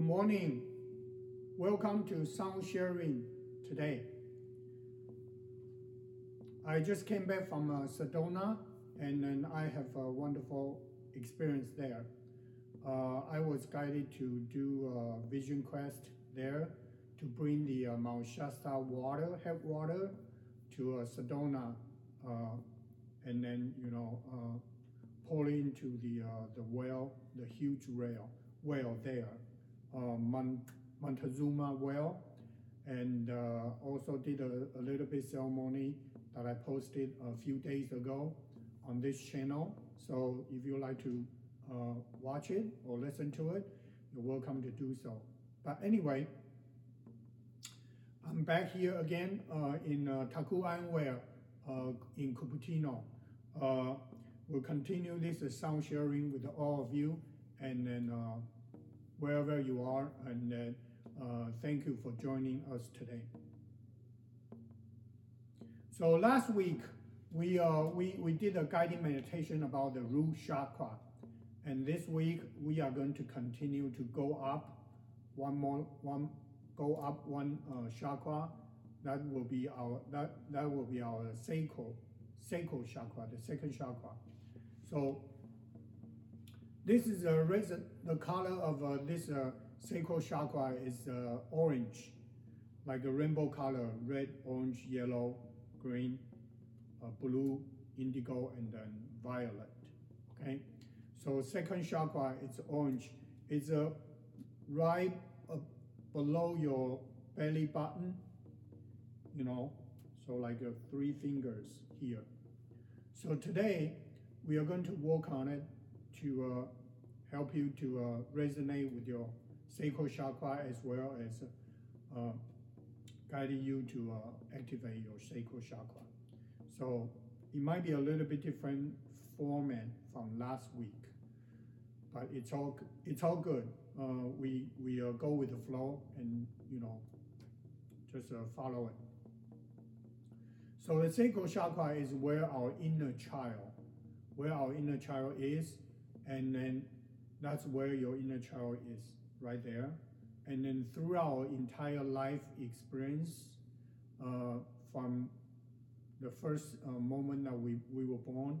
Good morning. Welcome to sound sharing today. I just came back from uh, Sedona and then I have a wonderful experience there. Uh, I was guided to do a vision quest there to bring the uh, Mount Shasta water, head water, to uh, Sedona, uh, and then you know uh, pour into the the well, the huge well, well there, uh, Montezuma well, and uh, also did a, a little bit ceremony that I posted a few days ago on this channel. So if you like to uh, watch it or listen to it, you're welcome to do so. But anyway, I'm back here again uh, in uh, Taku Ironware uh, in Cupertino. Uh, we'll continue this sound sharing with all of you and then wherever you are and uh, thank you for joining us today. So last week we, uh, we, we did a guiding meditation about the root chakra. And this week we are going to continue to go up one more one go up one uh, chakra. That will be our that that will be our sacral sacral chakra the second chakra. So this is a reason the color of uh, this uh, sacral chakra is uh, orange like a rainbow color red orange yellow green uh, blue indigo and then violet okay? So second chakra it's orange. It's a right uh, below your belly button you know so like uh, three fingers here. So today we are going to work on it to uh, help you to uh, resonate with your sacral chakra as well as uh, guiding you to uh, activate your sacral chakra so it might be a little bit different format from last week but it's all it's all good. Uh, we we uh, go with the flow and you know just follow it. So the sacral chakra is where our inner child, where our inner child is, and then that's where your inner child is right there. And then throughout our entire life experience, uh, from the first uh, moment that we, we were born,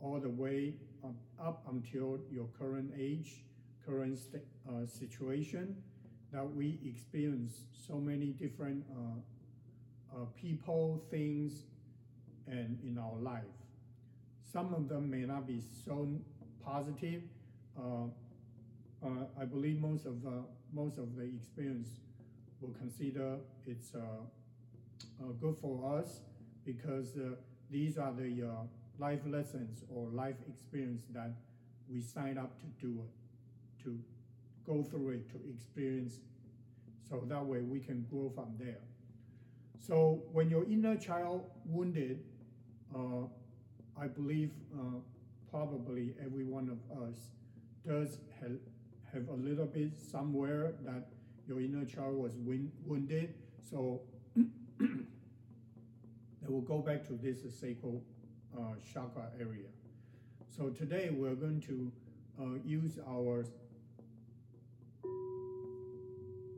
all the way up, up until your current age, current st- uh, situation, that we experience so many different uh, uh, people, things, and in our life. Some of them may not be so positive. Uh, uh, I believe most of uh, most of the experience will consider it's good for us because these are the life lessons or life experience that we sign up to do it, to go through it, to experience. So that way we can grow from there. So when your inner child wounded, uh, I believe uh, probably every one of us does have, have a little bit somewhere that your inner child was win- wounded. So they will go back to this sacral uh, chakra area. So today we're going to uh, use our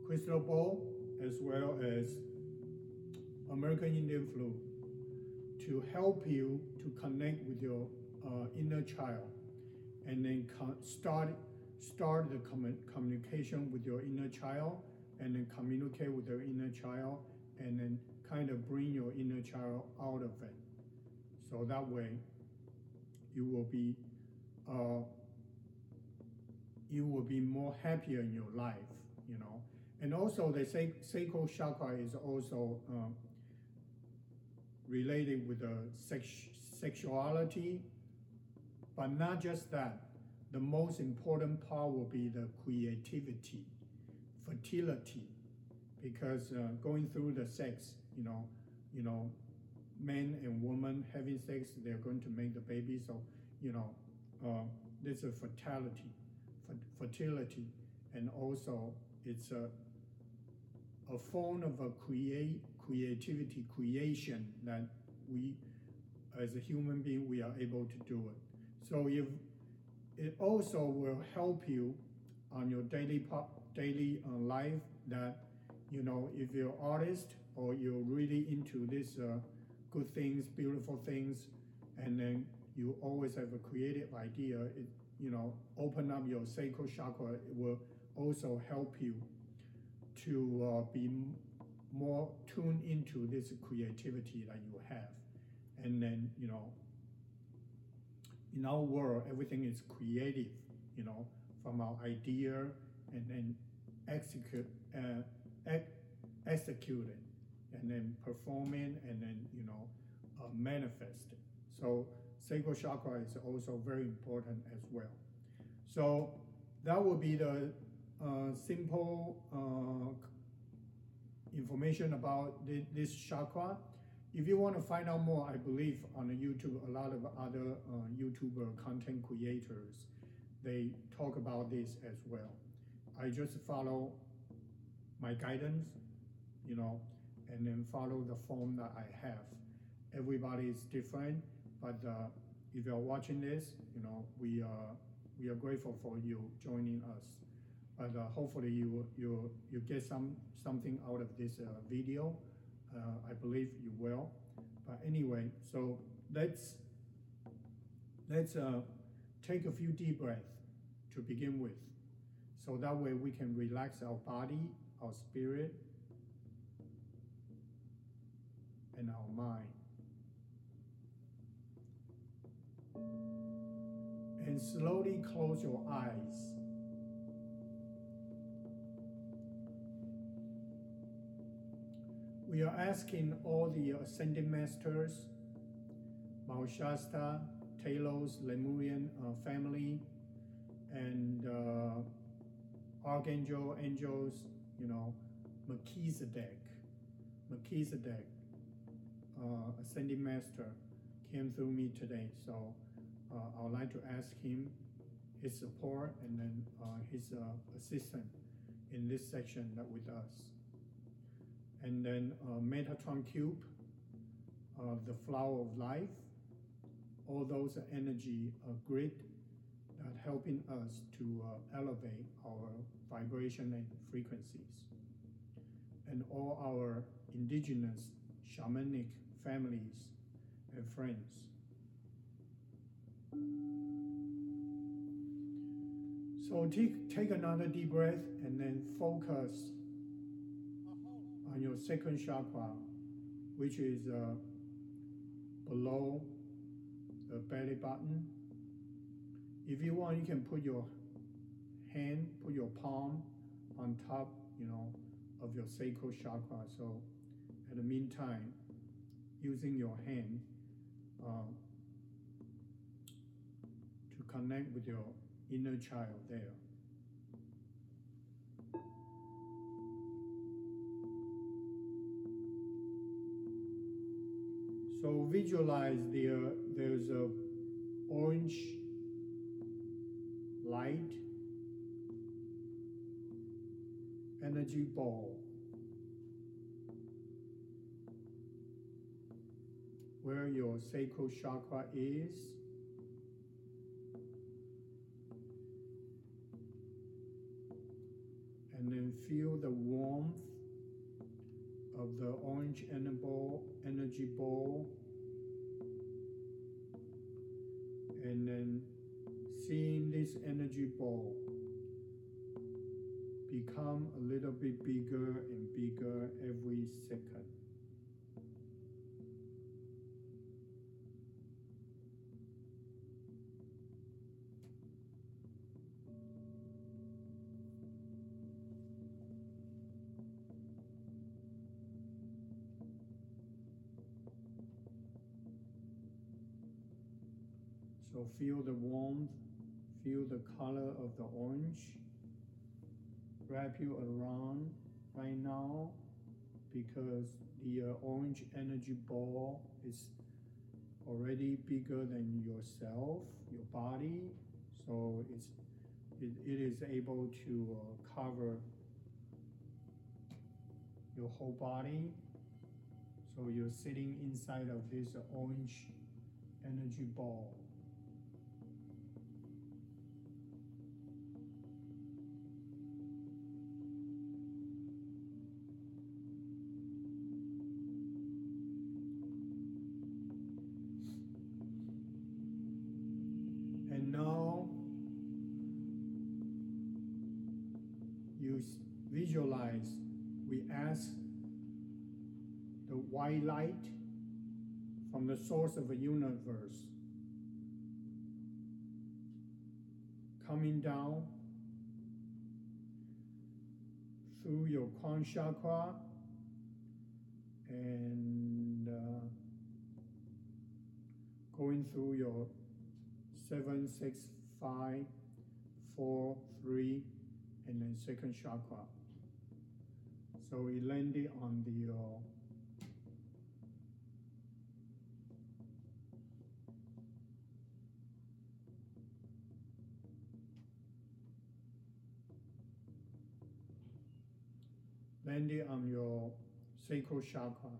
crystal ball as well as American Indian flute to help you to connect with your uh, inner child and then start start the commu- communication with your inner child and then communicate with your inner child and then kind of bring your inner child out of it. So that way you will be uh, you will be more happier in your life you know. And also the sac- sacral chakra is also um, related with the sex- sexuality but not just that the most important part will be the creativity fertility. Because uh, going through the sex you know you know man and woman having sex they're going to make the baby. So you know uh, there's a fertility fertility. And also it's a a form of a create creativity creation that we as a human being we are able to do it so if it also will help you on your daily pop, daily uh, life that you know if you're artist or you're really into this uh, good things beautiful things and then you always have a creative idea it you know open up your sacral chakra it will also help you to uh, be more tuned into this creativity that you have. And then you know in our world everything is creative you know from our idea and then execute uh, ex- execute it and then perform it and then you know uh, manifest it so sacral chakra is also very important as well. So that would be the uh, simple uh, information about this chakra if you want to find out more, I believe on YouTube, a lot of other uh, YouTuber content creators, they talk about this as well. I just follow my guidance, you know, and then follow the form that I have. Everybody is different, but uh, if you're watching this, you know, we are we are grateful for you joining us. But uh, hopefully you you you get some something out of this uh, video. Uh, I believe you will. But anyway, so let's let's uh, take a few deep breaths to begin with, so that way we can relax our body, our spirit, and our mind. And slowly close your eyes. We are asking all the ascended masters, Mount Shasta, Telos, Lemurian uh, family, and uh, Archangel, angels, you know, Melchizedek, Melchizedek, uh, master, came through me today. So uh, I would like to ask him his support and then uh, his uh, assistance in this section with us and then uh, Metatron Cube, uh, the flower of life, all those energy uh, grid that helping us to uh, elevate our vibration and frequencies. And all our indigenous shamanic families and friends. So take, take another deep breath and then focus on your second chakra, which is uh, below the belly button. If you want, you can put your hand, put your palm on top, you know, of your sacral chakra. So, at the meantime, using your hand uh, to connect with your inner child there. So visualize there, there's a orange light energy ball where your sacral chakra is. And then feel the warmth of the orange energy ball and then seeing this energy ball become a little bit bigger and bigger every second. Feel the warmth, feel the color of the orange. Wrap you around right now because the uh, orange energy ball is already bigger than yourself, your body. So it's it, it is able to uh, cover your whole body. So you're sitting inside of this orange energy ball. Source of the universe coming down through your crown chakra and uh, going through your seven, six, five, four, three, and then second chakra. So it landed on the uh, landed on your sacral chakra.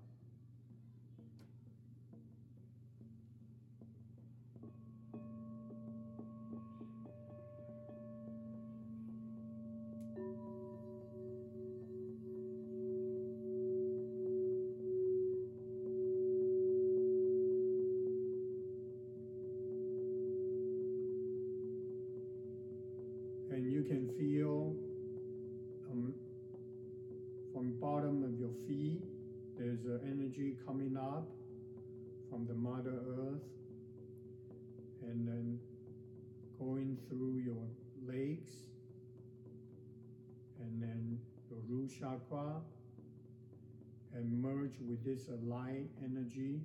Merge a uh, light energy,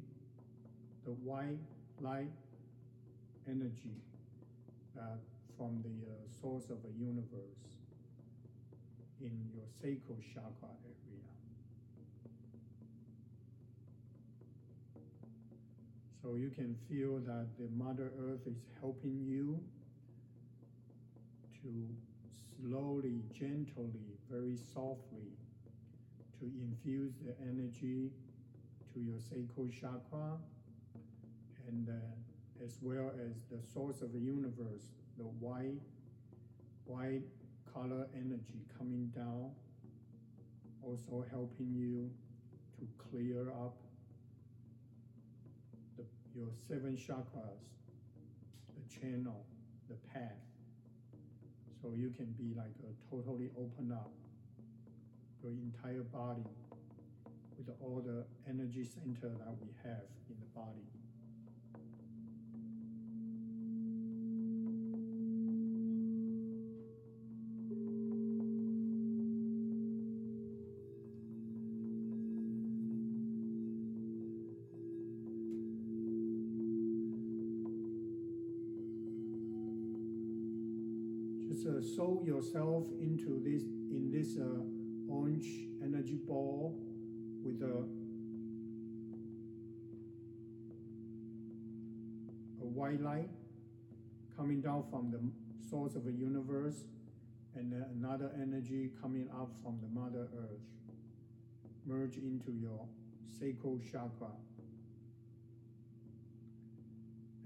the white light energy uh, from the uh, source of the universe in your sacral chakra area. So you can feel that the Mother Earth is helping you to slowly, gently, very softly to infuse the energy to your sacral chakra and uh, as well as the source of the universe, the white, white color energy coming down, also helping you to clear up the, your seven chakras, the channel, the path. So you can be like a totally open up your entire body with all the energy center that we have in the body. Just uh, soak yourself into this in this uh, orange energy ball with a, a white light coming down from the source of the universe and another energy coming up from the Mother Earth. Merge into your sacral chakra.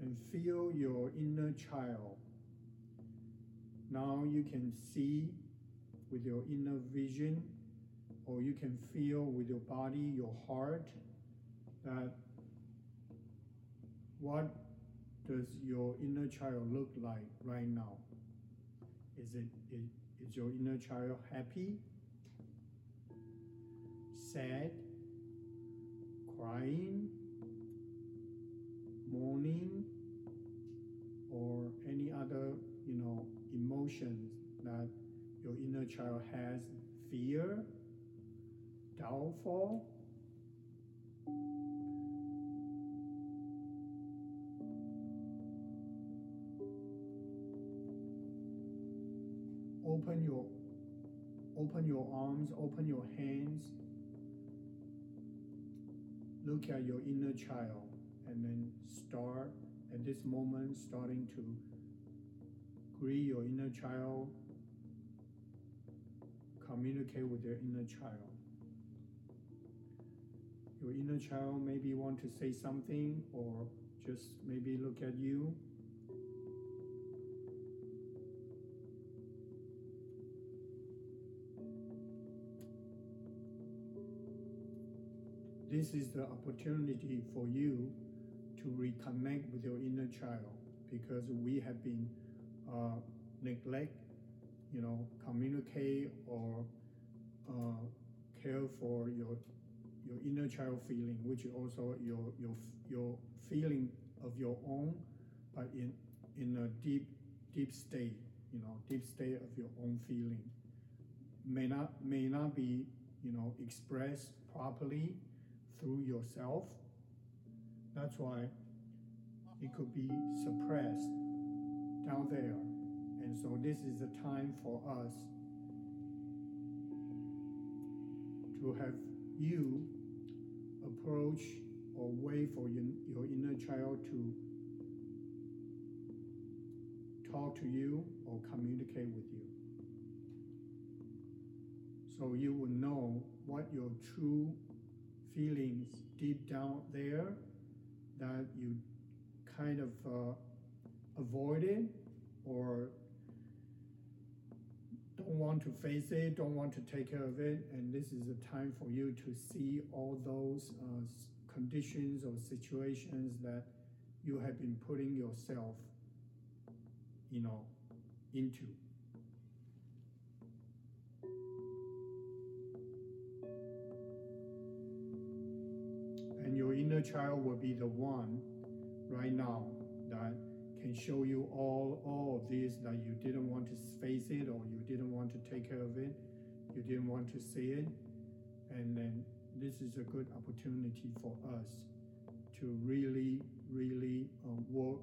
And feel your inner child. Now you can see with your inner vision, or you can feel with your body, your heart, that what does your inner child look like right now? Is it is, is your inner child happy, sad, crying, mourning, or any other you know emotions that your inner child has fear, doubtful. Open your open your arms, open your hands. Look at your inner child and then start at this moment starting to greet your inner child communicate with your inner child. Your inner child maybe want to say something or just maybe look at you. This is the opportunity for you to reconnect with your inner child because we have been uh, neglect you know, communicate or uh, care for your your inner child feeling, which is also your your your feeling of your own, but in in a deep deep state, you know, deep state of your own feeling, may not may not be you know expressed properly through yourself. That's why it could be suppressed down there. And so this is the time for us to have you approach or way for your, inner child to talk to you or communicate with you. So you will know what your true feelings deep down there that you kind of uh, avoided or don't want to face it, don't want to take care of it, and this is a time for you to see all those uh, conditions or situations that you have been putting yourself, you know, into. And your inner child will be the one right now that can show you all all of this that you didn't want to face it or you didn't want to take care of it. You didn't want to see it. And then this is a good opportunity for us to really really uh, work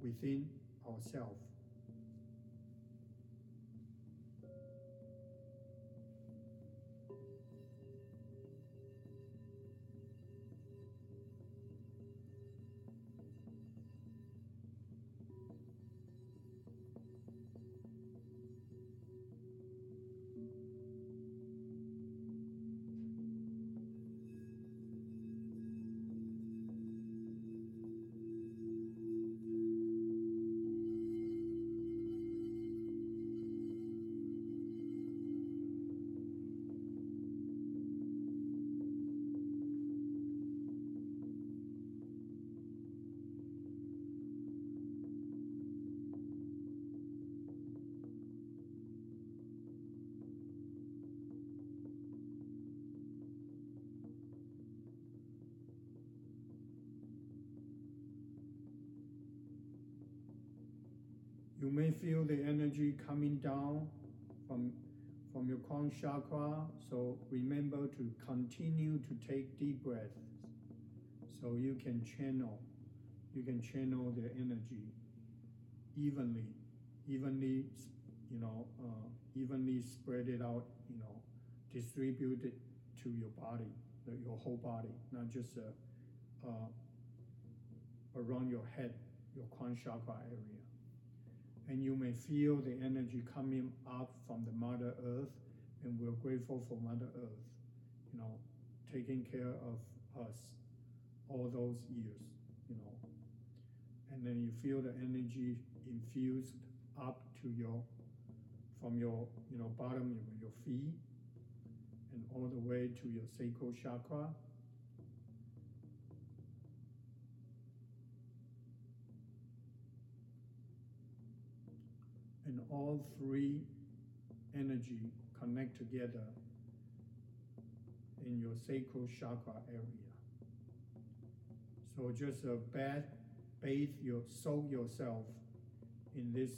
within ourselves You may feel the energy coming down from, from your crown chakra. So remember to continue to take deep breaths so you can channel, you can channel the energy evenly, evenly, you know, uh, evenly spread it out, you know, distribute it to your body, your whole body, not just uh, uh, around your head, your crown chakra area and you may feel the energy coming up from the Mother Earth, and we're grateful for Mother Earth, you know, taking care of us all those years, you know. And then you feel the energy infused up to your, from your, you know, bottom of your feet, and all the way to your sacral chakra, and all three energy connect together in your sacral chakra area. So just uh, bath, bathe your, soak yourself in this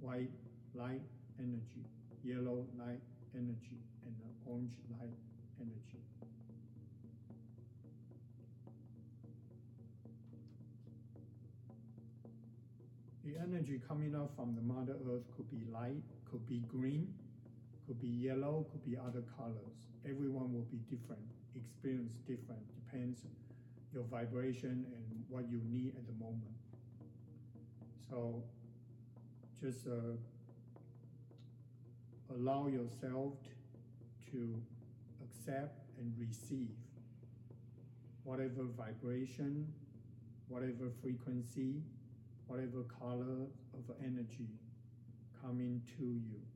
white light energy, yellow light energy, and orange light energy. The energy coming out from the Mother Earth could be light, could be green, could be yellow, could be other colors. Everyone will be different, experience different, depends your vibration and what you need at the moment. So just uh, allow yourself to accept and receive whatever vibration, whatever frequency whatever color of energy coming to you.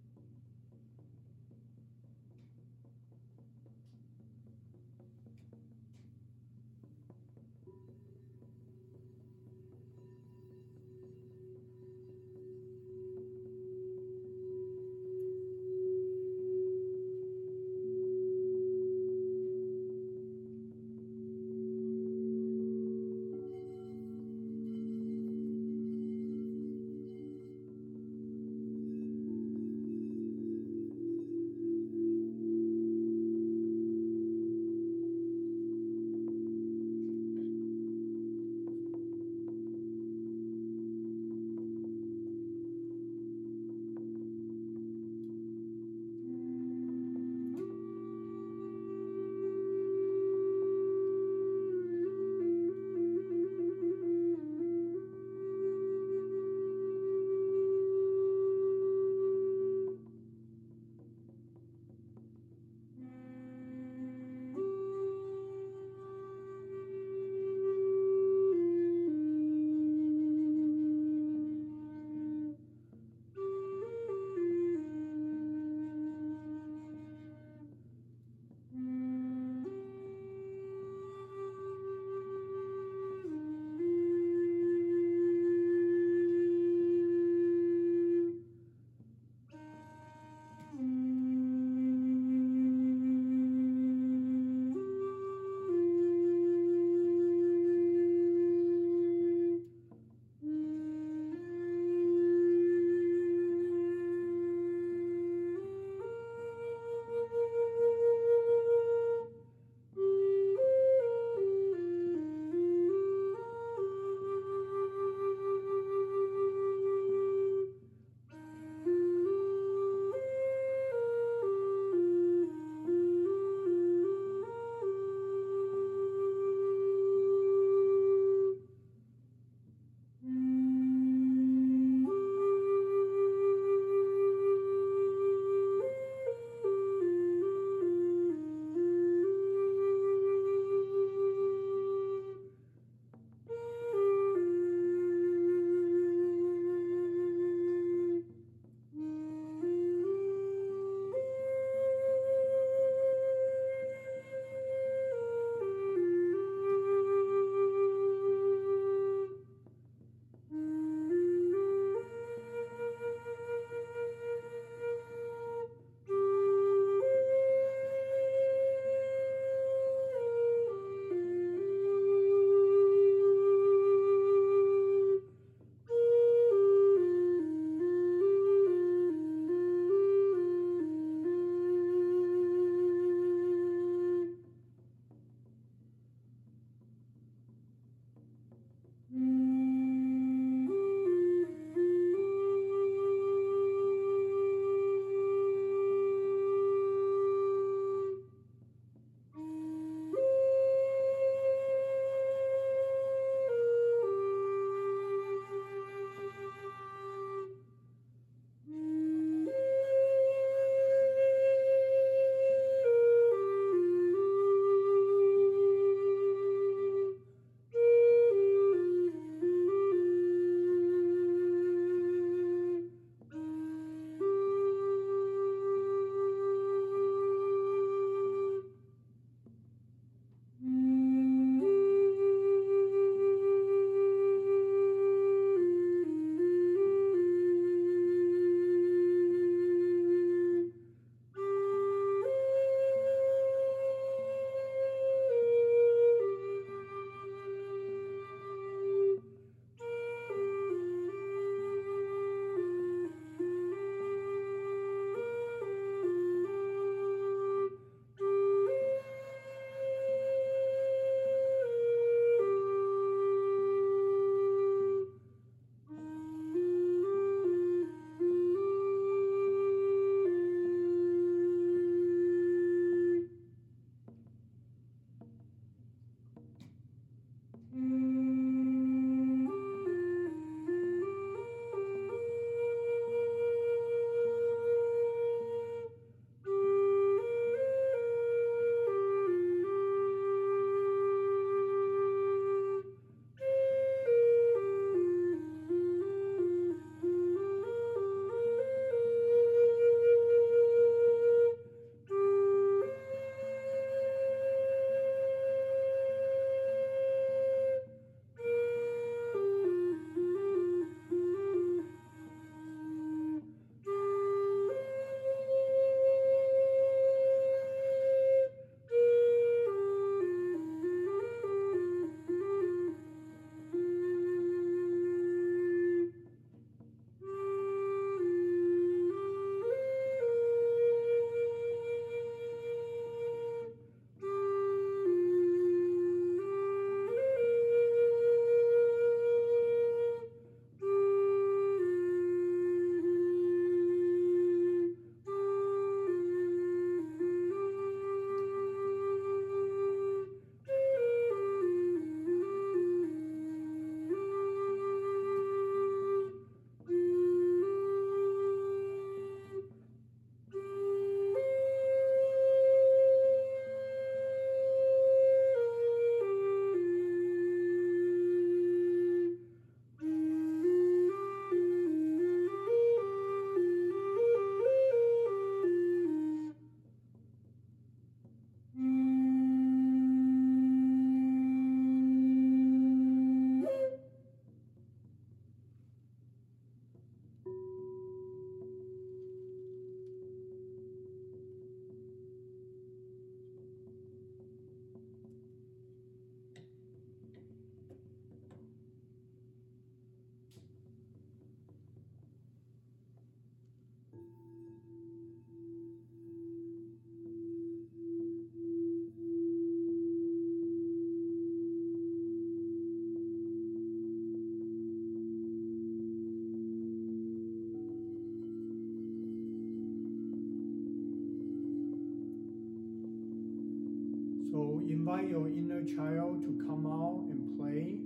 Invite your inner child to come out and play.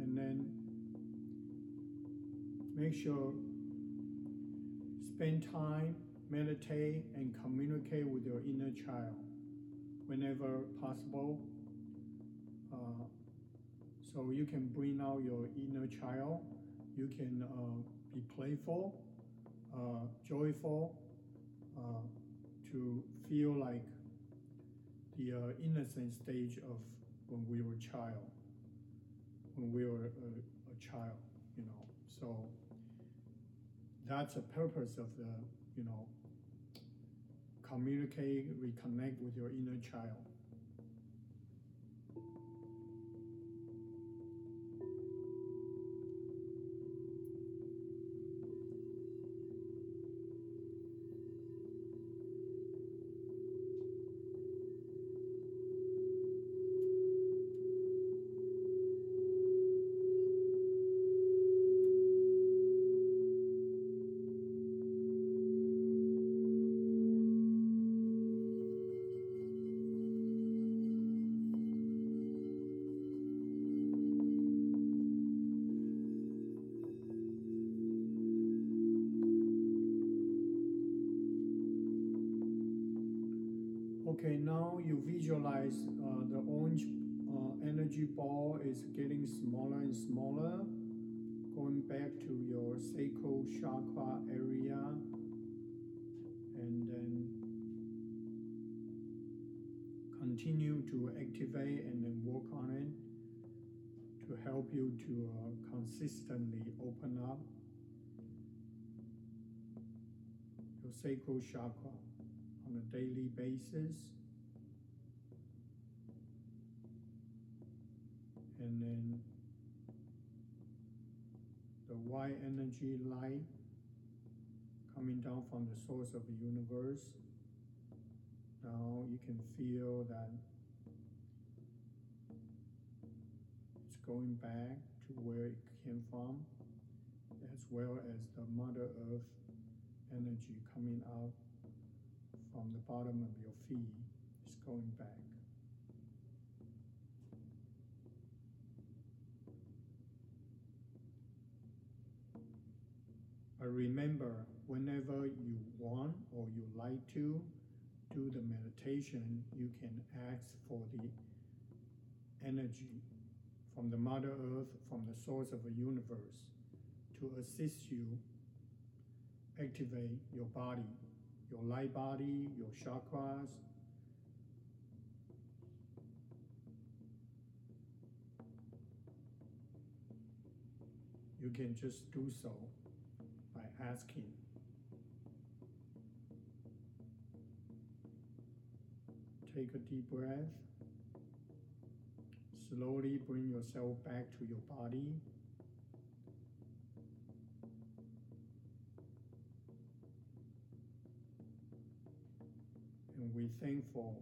And then make sure spend time, meditate, and communicate with your inner child whenever possible. Uh, so you can bring out your inner child. You can uh, be playful, uh, joyful, uh, to feel like the uh, innocent stage of when we were child, when we were a, a child, you know. So that's the purpose of the, you know, communicate, reconnect with your inner child. Okay, now you visualize uh, the orange uh, energy ball is getting smaller and smaller, going back to your sacral chakra area, and then continue to activate and then work on it to help you to uh, consistently open up your sacral chakra daily basis. And then the white energy light coming down from the source of the universe. Now you can feel that it's going back to where it came from, as well as the Mother Earth energy coming out from the bottom of your feet is going back. But remember, whenever you want or you like to do the meditation, you can ask for the energy from the Mother Earth, from the source of the universe, to assist you activate your body your light body, your chakras. You can just do so by asking. Take a deep breath. Slowly bring yourself back to your body. We thank for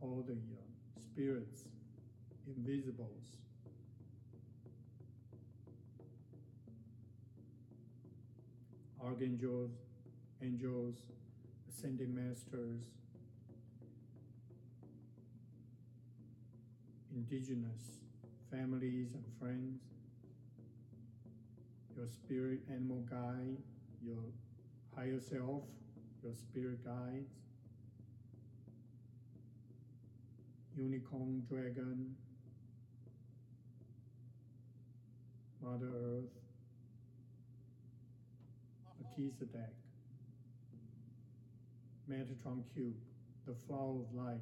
all the uh, spirits, invisibles, archangels, angels, ascending masters, indigenous families and friends, your spirit animal guide, your higher self, your spirit guides, unicorn dragon, Mother Earth, Melchizedek, Metatron Cube, the flower of life.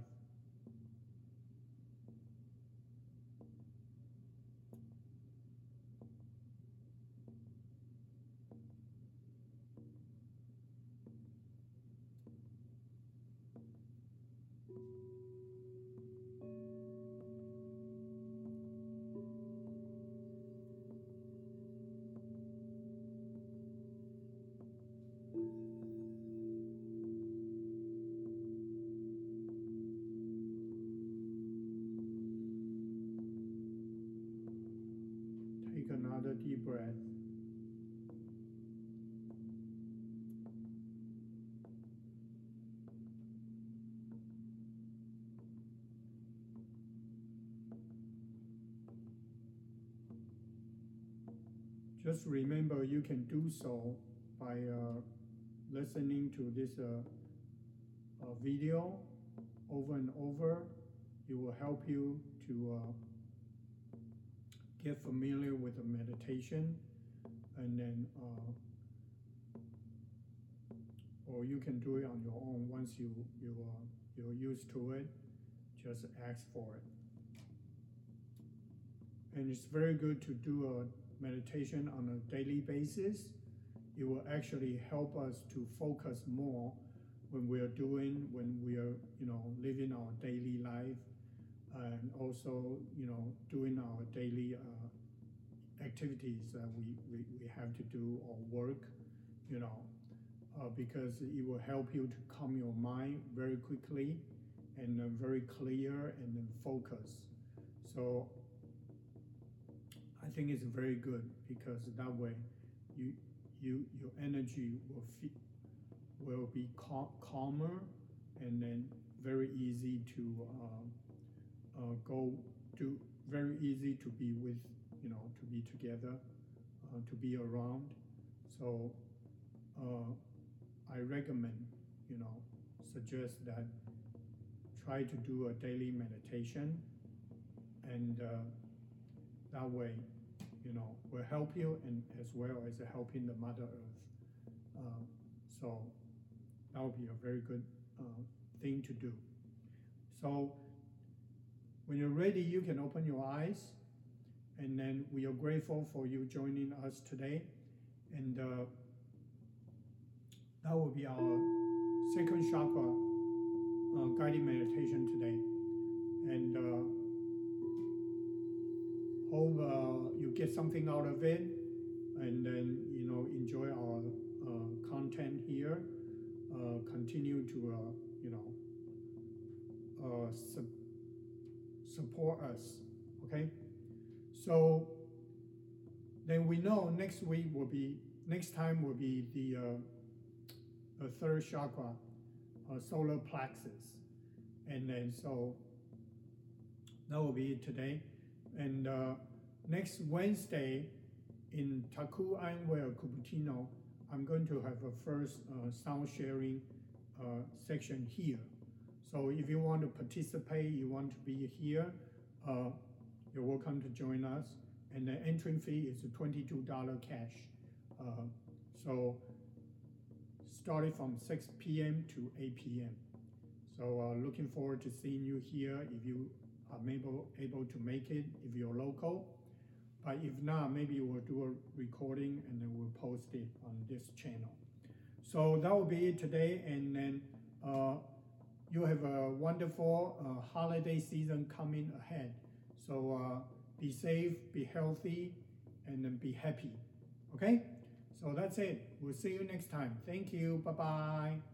Just remember you can do so by uh, listening to this uh, uh, video over and over. It will help you to uh, get familiar with the meditation and then uh, or you can do it on your own once you you you're used to it just ask for it and it's very good to do a meditation on a daily basis it will actually help us to focus more when we are doing when we are you know living our daily life and also you know doing our daily uh, activities that we, we, we have to do or work you know uh, because it will help you to calm your mind very quickly and uh, very clear and then focus. So think it's very good because that way you you your energy will feel will be cal- calmer and then very easy to uh, uh, go to very easy to be with you know to be together uh, to be around. So uh, I recommend you know suggest that try to do a daily meditation and uh, that way you know will help you and as well as helping the mother earth uh, so that would be a very good uh, thing to do. So when you're ready, you can open your eyes. And then we are grateful for you joining us today. And uh, that will be our second chakra uh, guided meditation today. And uh, hope uh, you get something out of it and then, you know, enjoy our uh, content here uh, continue to, uh, you know, uh, su- support us. Okay, so then we know next week will be next time will be the uh, third chakra, solar plexus, and then so that will be it today, and uh, next Wednesday in Taku Ainwell Cupertino I'm going to have a first uh, sound sharing uh, section here. So if you want to participate, you want to be here, uh, you're welcome to join us. And the entry fee is $22 cash. Uh, so starting from 6 p.m. to 8 p.m. So uh, looking forward to seeing you here if you are able, able to make it, if you're local. But if not, maybe we'll do a recording and then we'll post it on this channel. So that will be it today. And then uh, you have a wonderful uh, holiday season coming ahead. So uh, be safe, be healthy, and then be happy. Okay? So that's it. We'll see you next time. Thank you. Bye bye.